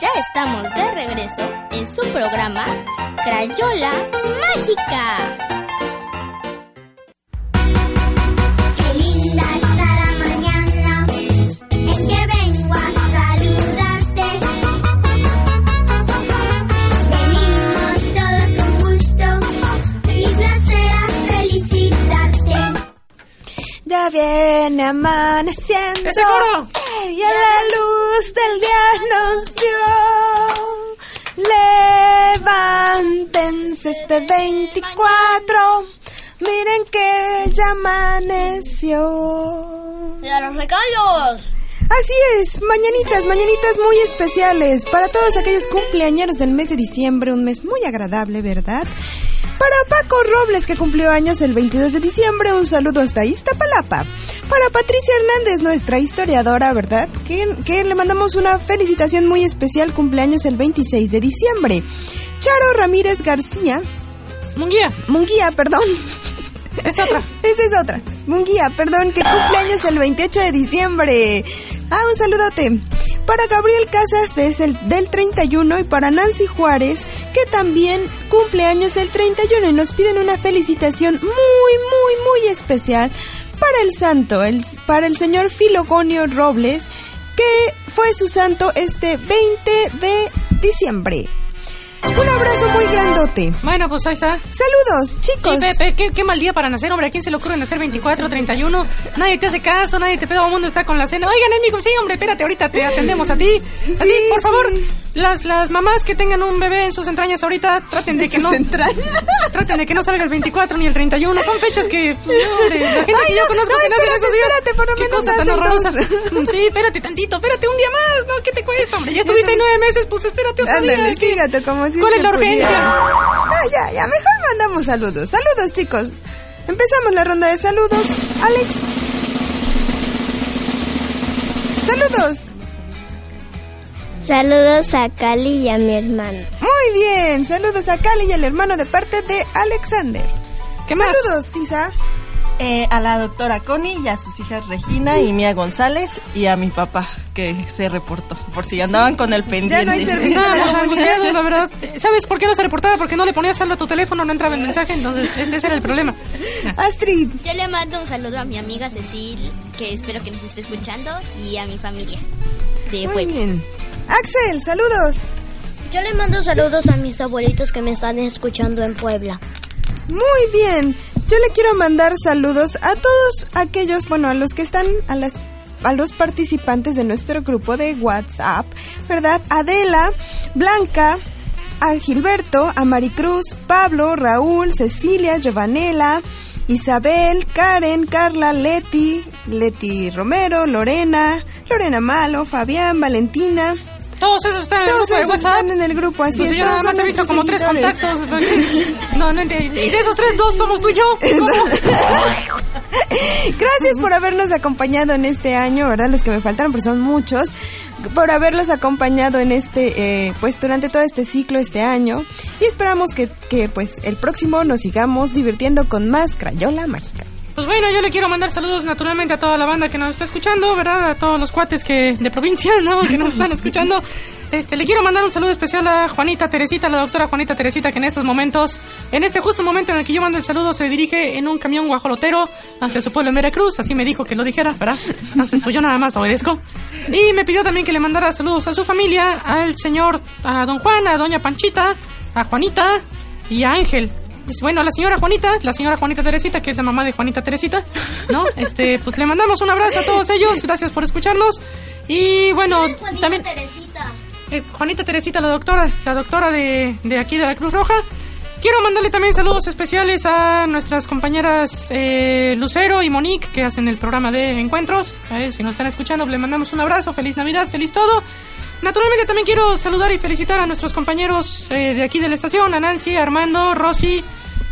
Ya estamos de regreso en su programa Crayola Mágica. Qué linda está la mañana en que vengo a saludarte. Venimos todos con gusto y placer a felicitarte. Ya viene amaneciendo. ¡Ese coro! Y a la luz del día nos dio. Este 24. Miren que ya amaneció. ¡Y a los regalos! Así es, mañanitas, mañanitas muy especiales para todos aquellos cumpleañeros del mes de diciembre, un mes muy agradable, ¿verdad? Para Paco Robles, que cumplió años el 22 de diciembre, un saludo hasta Iztapalapa. Para Patricia Hernández, nuestra historiadora, ¿verdad? Que, que le mandamos una felicitación muy especial, cumpleaños el 26 de diciembre. Charo Ramírez García, Munguía, Munguía, perdón. esta otra. Esa es otra. Munguía, perdón, que cumpleaños el 28 de diciembre. Ah, un saludote. Para Gabriel Casas es el del 31 y para Nancy Juárez, que también cumpleaños el 31 y nos piden una felicitación muy, muy, muy especial para el santo, el, para el señor Filogonio Robles, que fue su santo este 20 de diciembre. Un abrazo muy grandote. Bueno, pues ahí está. Saludos, chicos. Y Pepe, ¿qué, qué mal día para nacer, hombre. ¿A quién se le ocurre nacer 24, 31? Nadie te hace caso, nadie te pega, todo el mundo está con la cena. Oigan, amigo, sí, hombre, espérate, ahorita te atendemos a ti. Así, Sí, por favor, sí. Las, las mamás que tengan un bebé en sus entrañas ahorita, traten de que no... Traten de que no salga el 24 ni el 31. Son fechas que, pues, no, la gente Ay, que yo no, conozco no, que espérate, esos días. espérate, por lo Qué menos cosa tan dos. Sí, espérate tantito, espérate un día más, ¿no? ¿Qué te cuesta, hombre? Ya estuviste ahí nueve meses, pues espérate otro día. Ándale, ¿qué? fíjate, como si ¿Cuál es la urgencia? No, ya, ya, mejor mandamos saludos. Saludos, chicos. Empezamos la ronda de saludos. Alex. Saludos. Saludos a Cali y a mi hermano. Muy bien. Saludos a Cali y al hermano de parte de Alexander. ¿Qué más? Saludos, Tisa. Eh, a la doctora Connie y a sus hijas Regina y Mía González y a mi papá que se reportó por si andaban con el pendiente. Ya no hay servicio. Angustiados, la verdad. ¿Sabes por qué no se reportaba? Porque no le ponías saldo a tu teléfono, no entraba el mensaje, entonces ese, ese era el problema. Astrid. Yo le mando un saludo a mi amiga Cecil, que espero que nos esté escuchando, y a mi familia de Muy Puebla. bien. Axel, saludos. Yo le mando saludos a mis abuelitos que me están escuchando en Puebla. Muy bien. Yo le quiero mandar saludos a todos aquellos, bueno, a los que están, a las a los participantes de nuestro grupo de WhatsApp, ¿verdad? Adela, Blanca, a Gilberto, a Maricruz, Pablo, Raúl, Cecilia, Giovanela, Isabel, Karen, Carla, Leti, Leti Romero, Lorena, Lorena Malo, Fabián, Valentina. Todos esos están en el Todos grupo de esos WhatsApp. están en el grupo, así Pues es. yo nada más he visto como tres seguidores. contactos. No, no entiendo. Y de esos tres, dos somos tú y yo. ¿Cómo? Gracias por habernos acompañado en este año, ¿verdad? Los que me faltaron, pero son muchos, por haberlos acompañado en este, eh, pues durante todo este ciclo, este año. Y esperamos que, que, pues, el próximo nos sigamos divirtiendo con más Crayola Mágica. Pues bueno, yo le quiero mandar saludos naturalmente a toda la banda que nos está escuchando, ¿verdad? A todos los cuates que de provincia, ¿no? Que nos están escuchando. Este, le quiero mandar un saludo especial a Juanita Teresita, la doctora Juanita Teresita, que en estos momentos, en este justo momento en el que yo mando el saludo, se dirige en un camión guajolotero hacia su pueblo en Veracruz. Así me dijo que lo dijera, ¿verdad? Entonces, pues yo nada más obedezco. Y me pidió también que le mandara saludos a su familia, al señor, a don Juan, a doña Panchita, a Juanita y a Ángel. Pues, Bueno, a la señora Juanita, la señora Juanita Teresita, que es la mamá de Juanita Teresita, ¿no? Este, pues le mandamos un abrazo a todos ellos, gracias por escucharnos. Y bueno, también Teresita. eh, Juanita Teresita, la doctora, la doctora de, de aquí de la Cruz Roja. Quiero mandarle también saludos especiales a nuestras compañeras eh, Lucero y Monique, que hacen el programa de encuentros. A ver, si nos están escuchando, le mandamos un abrazo, feliz Navidad, feliz todo. Naturalmente también quiero saludar y felicitar a nuestros compañeros eh, de aquí de la estación, a Nancy, Armando, Rosy,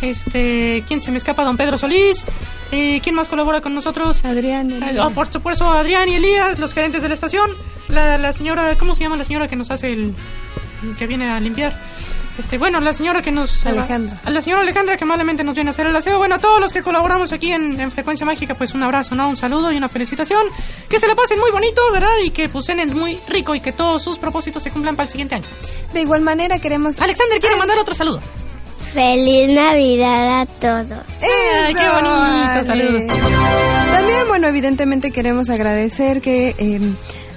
este, ¿quién se me escapa? Don Pedro Solís, eh, ¿quién más colabora con nosotros? Adrián. Eh, oh, por supuesto, Adrián y Elías, los gerentes de la estación, la, la señora, ¿cómo se llama la señora que nos hace el, que viene a limpiar? Este, bueno, la señora que nos... Alejandra. A la señora Alejandra que amablemente nos viene a hacer el aseo. Bueno, a todos los que colaboramos aquí en, en Frecuencia Mágica, pues un abrazo, ¿no? Un saludo y una felicitación. Que se la pasen muy bonito, ¿verdad? Y que cenen muy rico y que todos sus propósitos se cumplan para el siguiente año. De igual manera queremos... Alexander, quiero mandar otro saludo. Feliz Navidad a todos. Ay, qué ¡Eso, bonito Ale! saludo. También, bueno, evidentemente queremos agradecer que eh,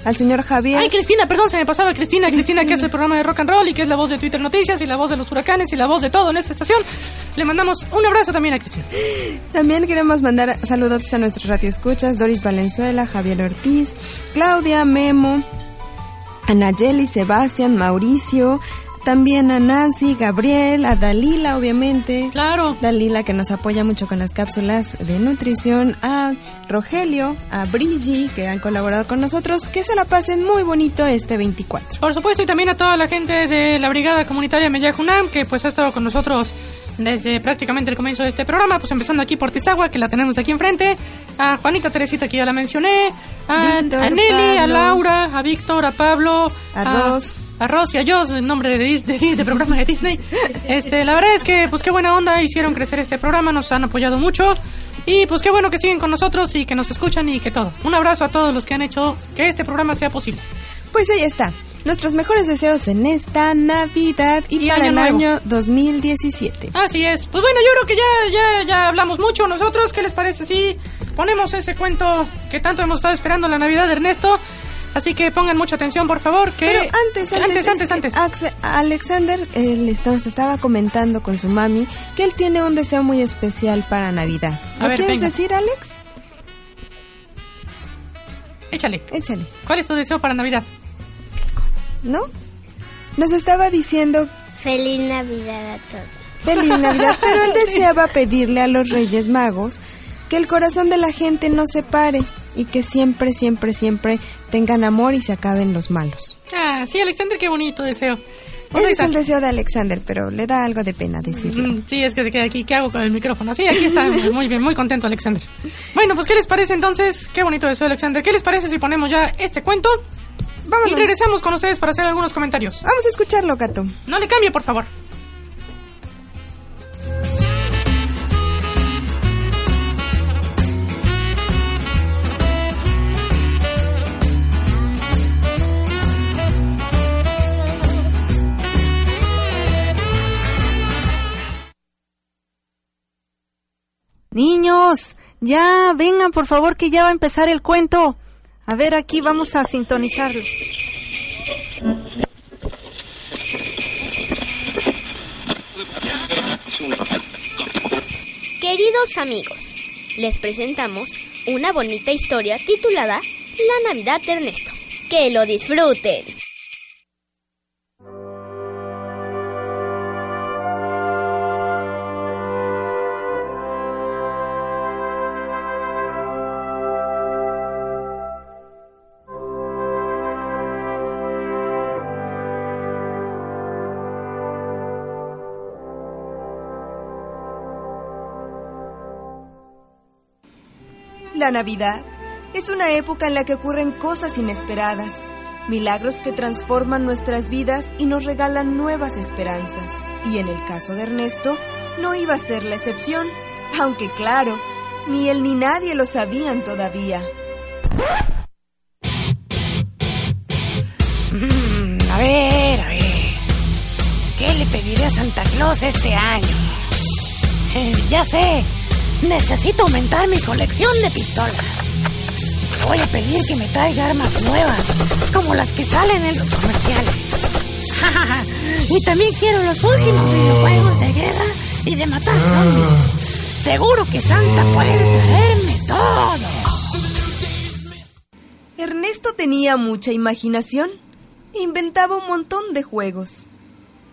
al señor Javier... Ay, Cristina, perdón, se me pasaba Cristina, Cristina, que es el programa de rock and roll y que es la voz de Twitter Noticias y la voz de los huracanes y la voz de todo en esta estación. Le mandamos un abrazo también a Cristina. También queremos mandar saludos a nuestros radioescuchas, Doris Valenzuela, Javier Ortiz, Claudia, Memo, Anayeli, Sebastián, Mauricio, también a Nancy, Gabriel, a Dalila, obviamente. Claro. Dalila que nos apoya mucho con las cápsulas de nutrición, a Rogelio, a Brigi que han colaborado con nosotros, que se la pasen muy bonito este 24. Por supuesto, y también a toda la gente de la Brigada Comunitaria Meyajunam, que pues ha estado con nosotros desde prácticamente el comienzo de este programa, pues empezando aquí por Tizagua, que la tenemos aquí enfrente, a Juanita Teresita, que ya la mencioné, a, Víctor, a Nelly, a Pablo. Laura, a Víctor, a Pablo, A Ros. A Ros y a Jos, en nombre de, Dis- de, Dis- de programa de Disney. Este, la verdad es que, pues qué buena onda, hicieron crecer este programa, nos han apoyado mucho. Y pues qué bueno que siguen con nosotros y que nos escuchan y que todo. Un abrazo a todos los que han hecho que este programa sea posible. Pues ahí está. Nuestros mejores deseos en esta Navidad y, Y para Año el Nuevo. año 2017. Así es. Pues bueno, yo creo que ya, ya, ya hablamos mucho nosotros. ¿Qué les parece si ponemos ese cuento que tanto hemos estado esperando la Navidad de Ernesto? Así que pongan mucha atención, por favor. Que Pero antes, antes, antes, antes. Alexander eh, nos estaba comentando con su mami que él tiene un deseo muy especial para Navidad. ¿Lo ver, quieres venga. decir, Alex? Échale. Échale, ¿Cuál es tu deseo para Navidad? ¿no? Nos estaba diciendo Feliz Navidad a todos. feliz Navidad, pero él deseaba pedirle a los Reyes Magos que el corazón de la gente no se pare y que siempre, siempre, siempre tengan amor y se acaben los malos. Ah, sí, Alexander, qué bonito deseo. Ese es el deseo de Alexander, pero le da algo de pena decirlo. Mm, Sí, es que se queda aquí. ¿Qué hago con el micrófono? Sí, aquí está. Muy bien, muy contento, Alexander. Bueno, pues, ¿qué les parece entonces? Qué bonito deseo, Alexander. ¿Qué les parece si ponemos ya este cuento? Y Vámonos. regresamos con ustedes para hacer algunos comentarios. Vamos a escucharlo, Gato. No le cambie, por favor. Ya, vengan por favor que ya va a empezar el cuento. A ver, aquí vamos a sintonizarlo. Queridos amigos, les presentamos una bonita historia titulada La Navidad de Ernesto. Que lo disfruten. La Navidad es una época en la que ocurren cosas inesperadas, milagros que transforman nuestras vidas y nos regalan nuevas esperanzas. Y en el caso de Ernesto, no iba a ser la excepción, aunque claro, ni él ni nadie lo sabían todavía. Mm, a ver, a ver. ¿Qué le pediré a Santa Claus este año? Ya sé. Necesito aumentar mi colección de pistolas. Voy a pedir que me traiga armas nuevas, como las que salen en los comerciales. y también quiero los últimos videojuegos de guerra y de matar zombies. Seguro que Santa puede traerme todo. Ernesto tenía mucha imaginación e inventaba un montón de juegos.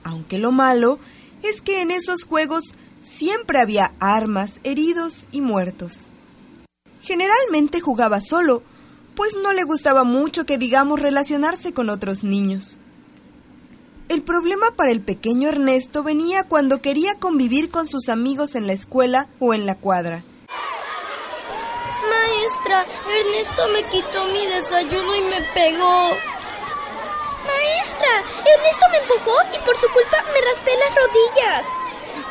Aunque lo malo es que en esos juegos siempre había armas, heridos y muertos. Generalmente jugaba solo, pues no le gustaba mucho que digamos relacionarse con otros niños. El problema para el pequeño Ernesto venía cuando quería convivir con sus amigos en la escuela o en la cuadra. Maestra, Ernesto me quitó mi desayuno y me pegó. Maestra, Ernesto me empujó y por su culpa me raspé las rodillas.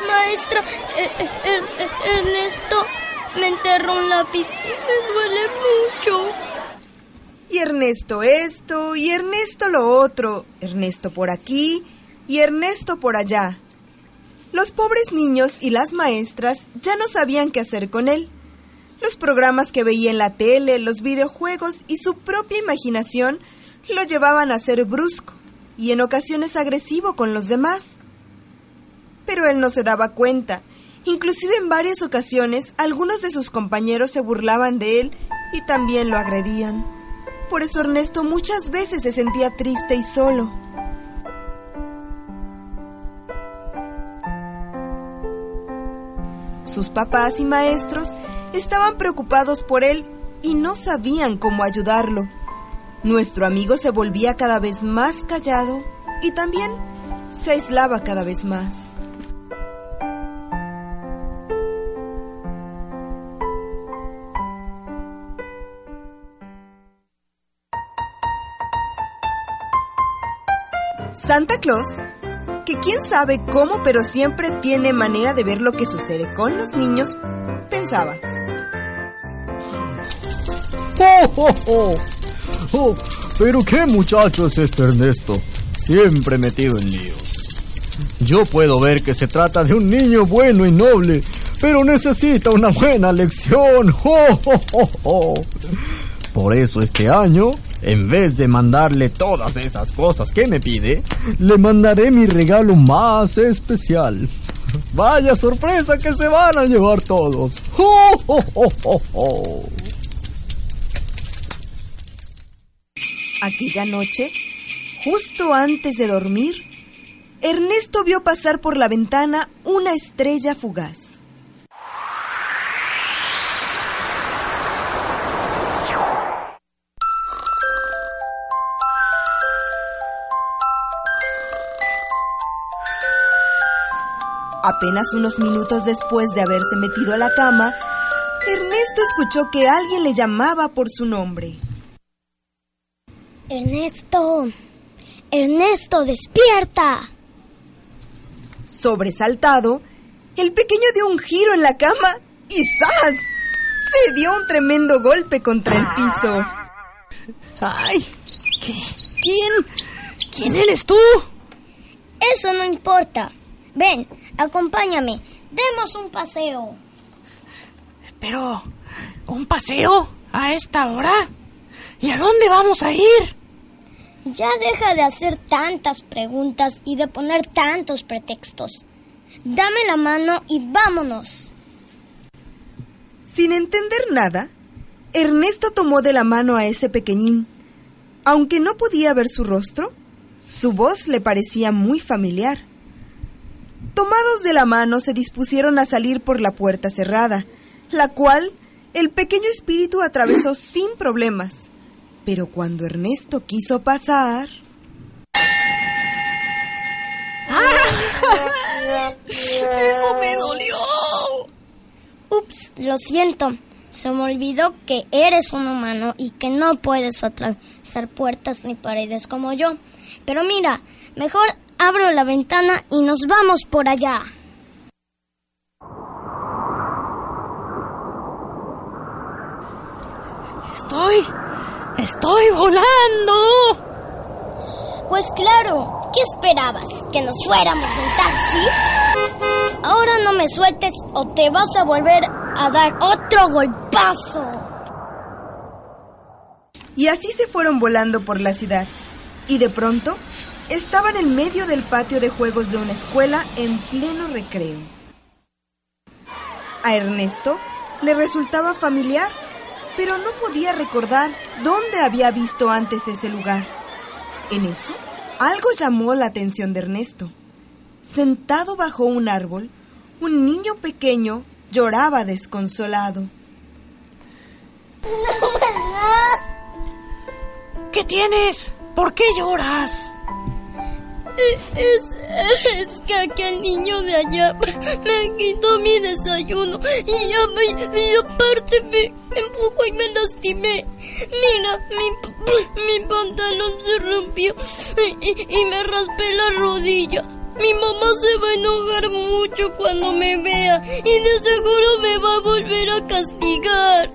Maestra, eh, eh, Er- eh, Ernesto me enterró un lápiz y me duele mucho. Y Ernesto esto, y Ernesto lo otro, Ernesto por aquí, y Ernesto por allá. Los pobres niños y las maestras ya no sabían qué hacer con él. Los programas que veía en la tele, los videojuegos y su propia imaginación lo llevaban a ser brusco y en ocasiones agresivo con los demás. Pero él no se daba cuenta. Inclusive en varias ocasiones algunos de sus compañeros se burlaban de él y también lo agredían. Por eso Ernesto muchas veces se sentía triste y solo. Sus papás y maestros estaban preocupados por él y no sabían cómo ayudarlo. Nuestro amigo se volvía cada vez más callado y también se aislaba cada vez más. Santa Claus, que quién sabe cómo, pero siempre tiene manera de ver lo que sucede con los niños, pensaba. ¡Oh, oh, oh! Oh, pero qué muchacho es este Ernesto, siempre metido en líos. Yo puedo ver que se trata de un niño bueno y noble, pero necesita una buena lección. ¡Oh, oh, oh, oh! Por eso este año, en vez de mandarle todas esas cosas que me pide, le mandaré mi regalo más especial. Vaya sorpresa que se van a llevar todos. Aquella noche, justo antes de dormir, Ernesto vio pasar por la ventana una estrella fugaz. Apenas unos minutos después de haberse metido a la cama, Ernesto escuchó que alguien le llamaba por su nombre. Ernesto, Ernesto, despierta. Sobresaltado, el pequeño dio un giro en la cama y ¡zas! Se dio un tremendo golpe contra el piso. ¡Ay! ¿Qué? ¿Quién? ¿Quién eres tú? Eso no importa. Ven, acompáñame. Demos un paseo. Pero, ¿un paseo? ¿A esta hora? ¿Y a dónde vamos a ir? Ya deja de hacer tantas preguntas y de poner tantos pretextos. Dame la mano y vámonos. Sin entender nada, Ernesto tomó de la mano a ese pequeñín. Aunque no podía ver su rostro, su voz le parecía muy familiar. Tomados de la mano se dispusieron a salir por la puerta cerrada, la cual el pequeño espíritu atravesó sin problemas. Pero cuando Ernesto quiso pasar... ¡Eso me dolió! Ups, lo siento. Se me olvidó que eres un humano y que no puedes atravesar puertas ni paredes como yo. Pero mira, mejor abro la ventana y nos vamos por allá. Estoy... Estoy volando. Pues claro, ¿qué esperabas? ¿Que nos fuéramos en taxi? Ahora no me sueltes o te vas a volver a dar otro golpazo. Y así se fueron volando por la ciudad. Y de pronto estaban en medio del patio de juegos de una escuela en pleno recreo. A Ernesto le resultaba familiar, pero no podía recordar dónde había visto antes ese lugar. En eso, algo llamó la atención de Ernesto. Sentado bajo un árbol, un niño pequeño lloraba desconsolado. ¿Qué tienes? ¿Por qué lloras? Es, es que aquel niño de allá me quitó mi desayuno y ya me, y aparte me empujó y me lastimé. Mira, mi, mi pantalón se rompió y, y me raspé la rodilla. Mi mamá se va a enojar mucho cuando me vea y de seguro me va a volver a castigar.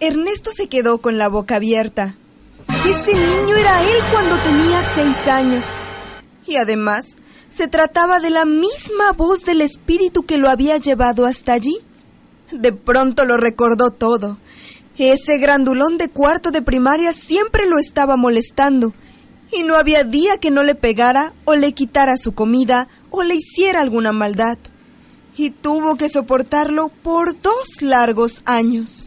Ernesto se quedó con la boca abierta. Ese niño era él cuando tenía seis años. Y además, se trataba de la misma voz del espíritu que lo había llevado hasta allí. De pronto lo recordó todo. Ese grandulón de cuarto de primaria siempre lo estaba molestando. Y no había día que no le pegara o le quitara su comida o le hiciera alguna maldad. Y tuvo que soportarlo por dos largos años.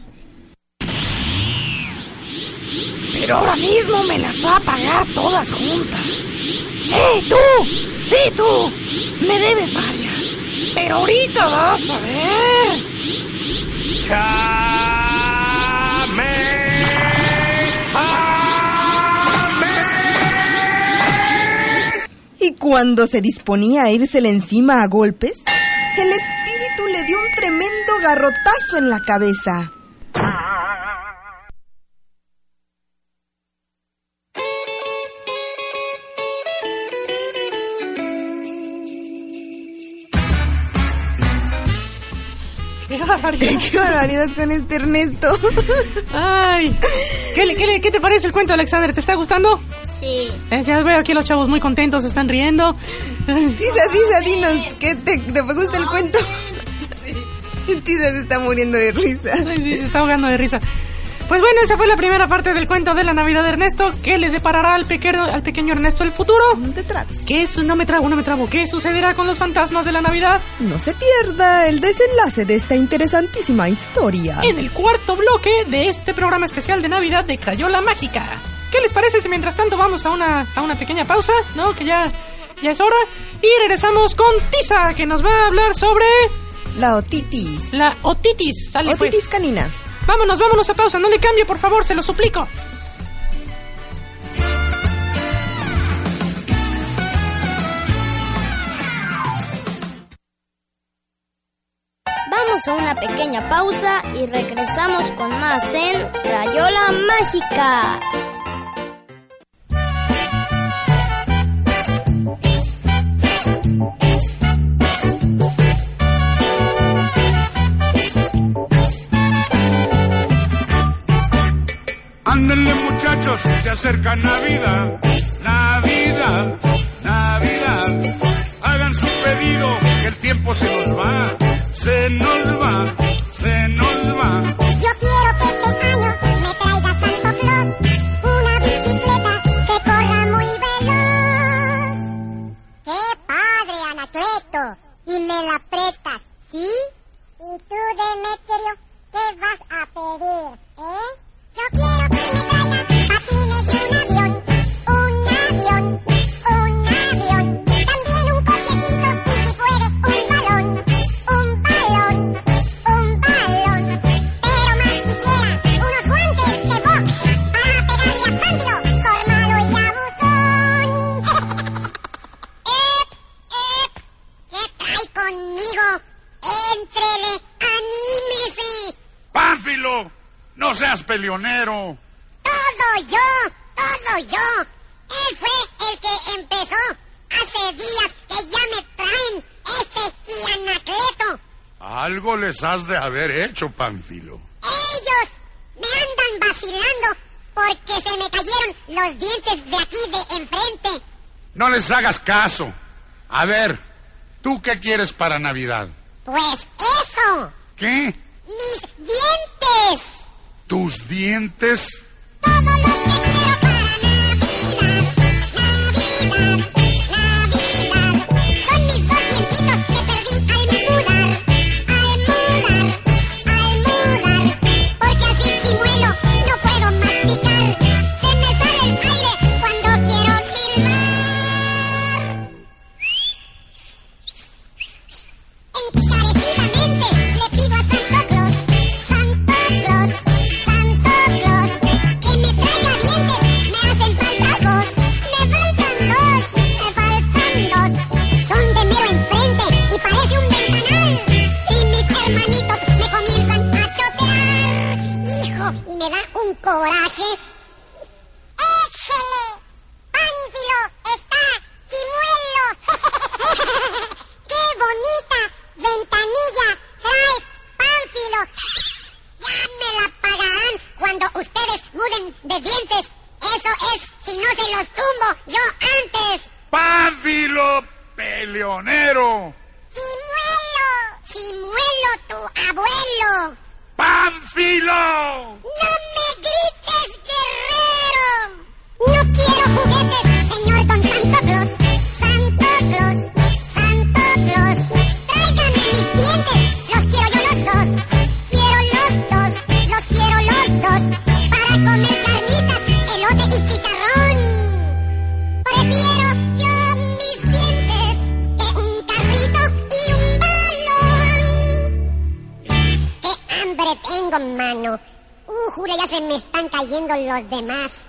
Pero ahora mismo me las va a pagar todas juntas. ¡Eh, tú! ¡Sí, tú! Me debes varias. Pero ahorita vas a ver. Y cuando se disponía a írsele encima a golpes, el espíritu le dio un tremendo garrotazo en la cabeza. ¡Qué barbaridad! ¡Qué barbaridad con este Ernesto! ¡Ay! ¿Qué, te parece el cuento, Alexander? ¿Te está gustando? Sí. Eh, ya veo aquí los chavos muy contentos, se están riendo. Tisa, Tisa, dinos, ¿qué te, te gusta el cuento? Tisa se está muriendo de risa. Ay, sí, se está ahogando de risa. Pues bueno, esa fue la primera parte del cuento de la Navidad de Ernesto. ¿Qué le deparará al pequeño, al pequeño Ernesto el futuro? No te trabes. ¿Qué es? No me trabo, no me trabo. ¿Qué sucederá con los fantasmas de la Navidad? No se pierda el desenlace de esta interesantísima historia. En el cuarto bloque de este programa especial de Navidad de Crayola Mágica. ¿Qué les parece si mientras tanto vamos a una, a una pequeña pausa? ¿No? Que ya, ya es hora. Y regresamos con Tisa, que nos va a hablar sobre La otitis. la otitis. Sale pues. Otitis canina. Vámonos, vámonos a pausa. No le cambie, por favor, se lo suplico. Vamos a una pequeña pausa y regresamos con más en Crayola Mágica. Ándenle muchachos, se acerca Navidad, Navidad, Navidad. Hagan su pedido, que el tiempo se nos va, se nos va, se nos va. Peleonero! Todo yo, todo yo. Él fue el que empezó. Hace días que ya me traen este y Anacleto. Algo les has de haber hecho, Pánfilo. Ellos me andan vacilando porque se me cayeron los dientes de aquí de enfrente. No les hagas caso. A ver, ¿tú qué quieres para Navidad? Pues eso, ¿Qué? mis dientes. ¿Tus dientes? muero. Si tu abuelo. ¡Panfilo! tengo mano. Uh, jura, ya se me están cayendo los demás.